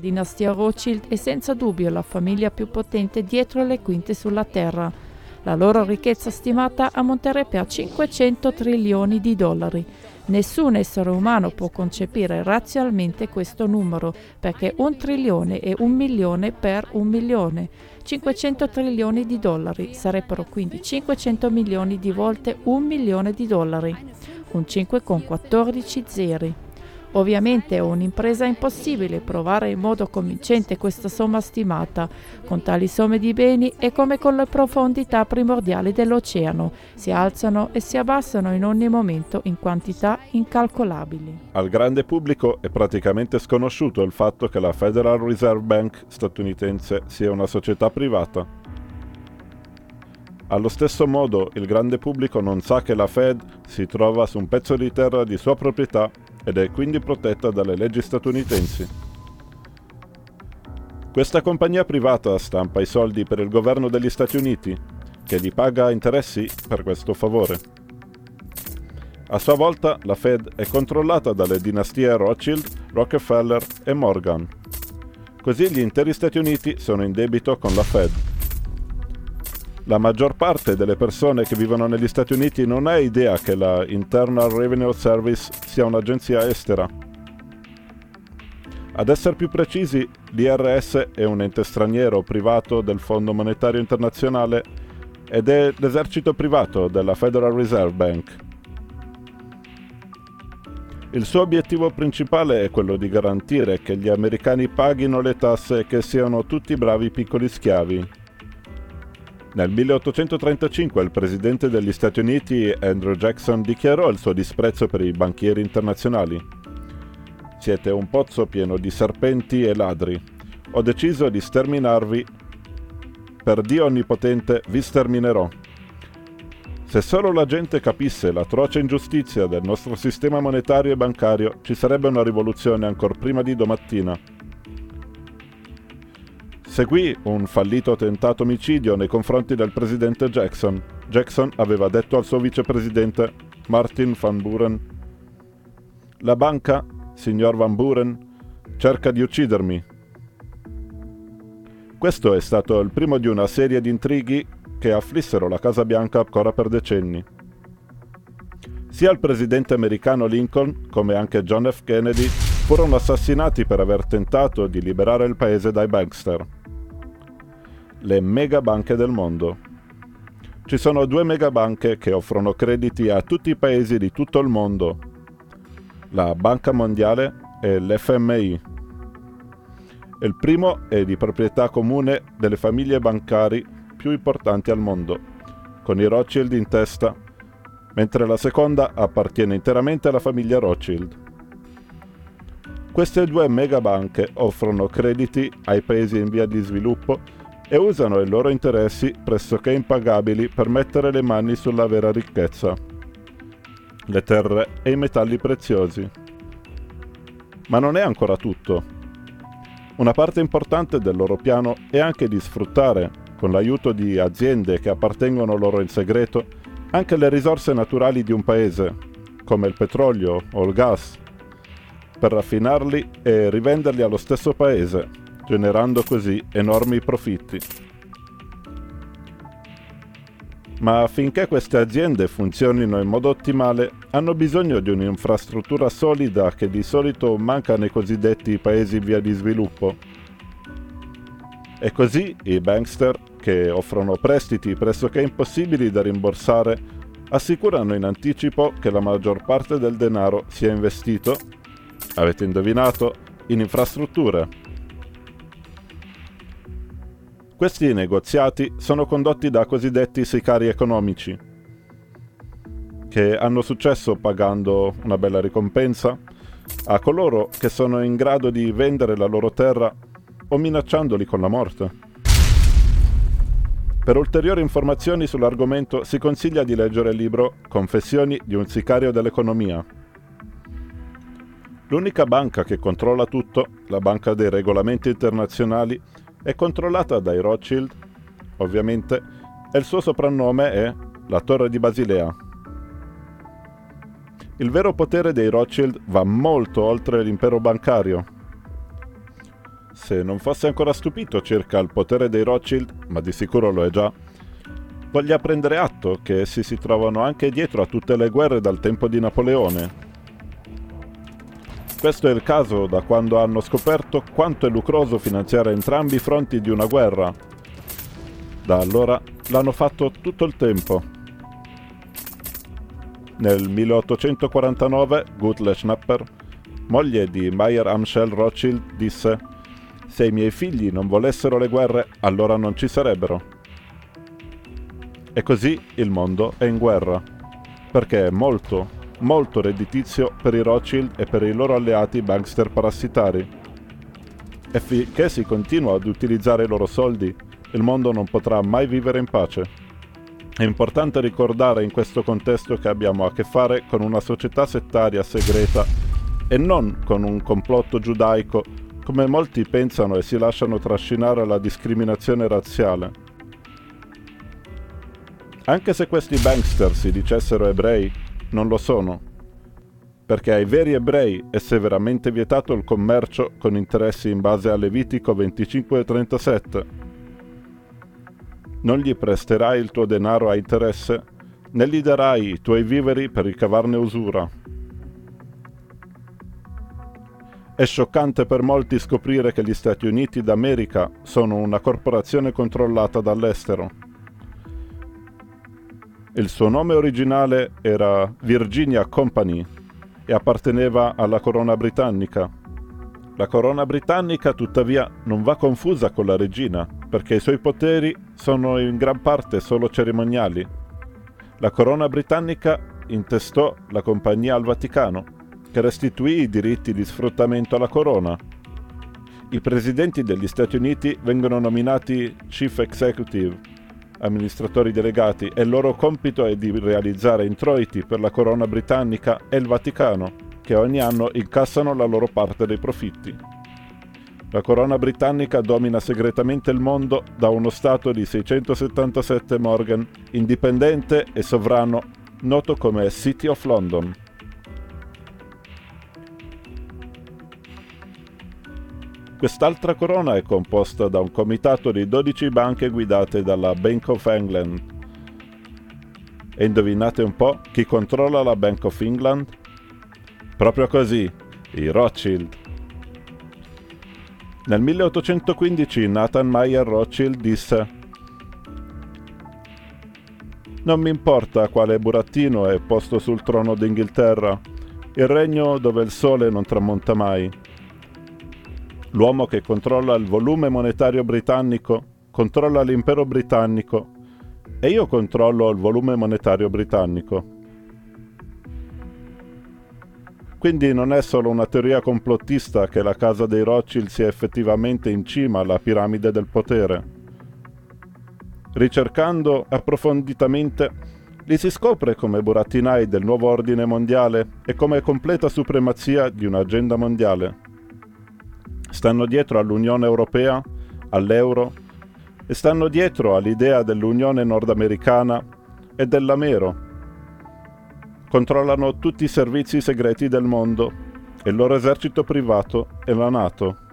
La dinastia Rothschild è senza dubbio la famiglia più potente dietro le quinte sulla Terra. La loro ricchezza stimata ammonterebbe a 500 trilioni di dollari. Nessun essere umano può concepire razionalmente questo numero, perché un trilione è un milione per un milione. 500 trilioni di dollari sarebbero quindi 500 milioni di volte un milione di dollari, un 5 con 14 zeri. Ovviamente è un'impresa impossibile provare in modo convincente questa somma stimata. Con tali somme di beni è come con le profondità primordiali dell'oceano, si alzano e si abbassano in ogni momento in quantità incalcolabili. Al grande pubblico è praticamente sconosciuto il fatto che la Federal Reserve Bank statunitense sia una società privata. Allo stesso modo il grande pubblico non sa che la Fed si trova su un pezzo di terra di sua proprietà ed è quindi protetta dalle leggi statunitensi. Questa compagnia privata stampa i soldi per il governo degli Stati Uniti, che gli paga interessi per questo favore. A sua volta la Fed è controllata dalle dinastie Rothschild, Rockefeller e Morgan. Così gli interi Stati Uniti sono in debito con la Fed. La maggior parte delle persone che vivono negli Stati Uniti non ha idea che la Internal Revenue Service sia un'agenzia estera. Ad essere più precisi, l'IRS è un ente straniero privato del Fondo Monetario Internazionale ed è l'esercito privato della Federal Reserve Bank. Il suo obiettivo principale è quello di garantire che gli americani paghino le tasse e che siano tutti bravi piccoli schiavi, nel 1835 il presidente degli Stati Uniti Andrew Jackson dichiarò il suo disprezzo per i banchieri internazionali. Siete un pozzo pieno di serpenti e ladri. Ho deciso di sterminarvi. Per Dio Onnipotente vi sterminerò. Se solo la gente capisse l'atroce ingiustizia del nostro sistema monetario e bancario, ci sarebbe una rivoluzione ancora prima di domattina. Seguì un fallito tentato omicidio nei confronti del presidente Jackson. Jackson aveva detto al suo vicepresidente Martin Van Buren La banca, signor Van Buren, cerca di uccidermi. Questo è stato il primo di una serie di intrighi che afflissero la Casa Bianca ancora per decenni. Sia il presidente americano Lincoln come anche John F. Kennedy furono assassinati per aver tentato di liberare il paese dai bankster le megabanche del mondo. Ci sono due megabanche che offrono crediti a tutti i paesi di tutto il mondo, la Banca Mondiale e l'FMI. Il primo è di proprietà comune delle famiglie bancari più importanti al mondo, con i Rothschild in testa, mentre la seconda appartiene interamente alla famiglia Rothschild. Queste due megabanche offrono crediti ai paesi in via di sviluppo e usano i loro interessi pressoché impagabili per mettere le mani sulla vera ricchezza, le terre e i metalli preziosi. Ma non è ancora tutto. Una parte importante del loro piano è anche di sfruttare, con l'aiuto di aziende che appartengono loro in segreto, anche le risorse naturali di un paese, come il petrolio o il gas, per raffinarli e rivenderli allo stesso paese, generando così enormi profitti. Ma affinché queste aziende funzionino in modo ottimale, hanno bisogno di un'infrastruttura solida che di solito manca nei cosiddetti paesi in via di sviluppo. E così i bankster, che offrono prestiti pressoché impossibili da rimborsare, assicurano in anticipo che la maggior parte del denaro sia investito, avete indovinato, in infrastrutture. Questi negoziati sono condotti da cosiddetti sicari economici, che hanno successo pagando una bella ricompensa a coloro che sono in grado di vendere la loro terra o minacciandoli con la morte. Per ulteriori informazioni sull'argomento si consiglia di leggere il libro Confessioni di un sicario dell'economia. L'unica banca che controlla tutto, la Banca dei Regolamenti Internazionali, è controllata dai Rothschild, ovviamente, e il suo soprannome è la Torre di Basilea. Il vero potere dei Rothschild va molto oltre l'impero bancario. se non fosse ancora stupito circa il potere dei Rothschild, ma di sicuro lo è già, voglia prendere atto che essi si trovano anche dietro a tutte le guerre dal tempo di Napoleone. Questo è il caso da quando hanno scoperto quanto è lucroso finanziare entrambi i fronti di una guerra. Da allora l'hanno fatto tutto il tempo. Nel 1849 Gutle Schnapper, moglie di Meyer Amschel Rothschild, disse «Se i miei figli non volessero le guerre, allora non ci sarebbero». E così il mondo è in guerra, perché molto, molto redditizio per i Rothschild e per i loro alleati bankster parassitari. E finché si continua ad utilizzare i loro soldi, il mondo non potrà mai vivere in pace. È importante ricordare in questo contesto che abbiamo a che fare con una società settaria segreta e non con un complotto giudaico come molti pensano e si lasciano trascinare alla discriminazione razziale. Anche se questi bankster si dicessero ebrei, non lo sono, perché ai veri ebrei è severamente vietato il commercio con interessi in base a Levitico 25 e 37. Non gli presterai il tuo denaro a interesse, né gli darai i tuoi viveri per ricavarne usura. È scioccante per molti scoprire che gli Stati Uniti d'America sono una corporazione controllata dall'estero. Il suo nome originale era Virginia Company e apparteneva alla corona britannica. La corona britannica tuttavia non va confusa con la regina, perché i suoi poteri sono in gran parte solo cerimoniali. La corona britannica intestò la compagnia al Vaticano, che restituì i diritti di sfruttamento alla corona. I presidenti degli Stati Uniti vengono nominati Chief Executive amministratori delegati e il loro compito è di realizzare introiti per la corona britannica e il Vaticano, che ogni anno incassano la loro parte dei profitti. La corona britannica domina segretamente il mondo da uno Stato di 677 Morgan, indipendente e sovrano, noto come City of London. Quest'altra corona è composta da un comitato di 12 banche guidate dalla Bank of England. E indovinate un po' chi controlla la Bank of England? Proprio così, i Rothschild. Nel 1815 Nathan Meyer Rothschild disse Non mi importa quale burattino è posto sul trono d'Inghilterra, il regno dove il sole non tramonta mai L'uomo che controlla il volume monetario britannico controlla l'impero britannico e io controllo il volume monetario britannico. Quindi non è solo una teoria complottista che la casa dei Rothschild sia effettivamente in cima alla piramide del potere. Ricercando approfonditamente, li si scopre come burattinai del nuovo ordine mondiale e come completa supremazia di un'agenda mondiale. Stanno dietro all'Unione Europea, all'euro e stanno dietro all'idea dell'Unione Nordamericana e dell'Amero. Controllano tutti i servizi segreti del mondo, il loro esercito privato e la Nato.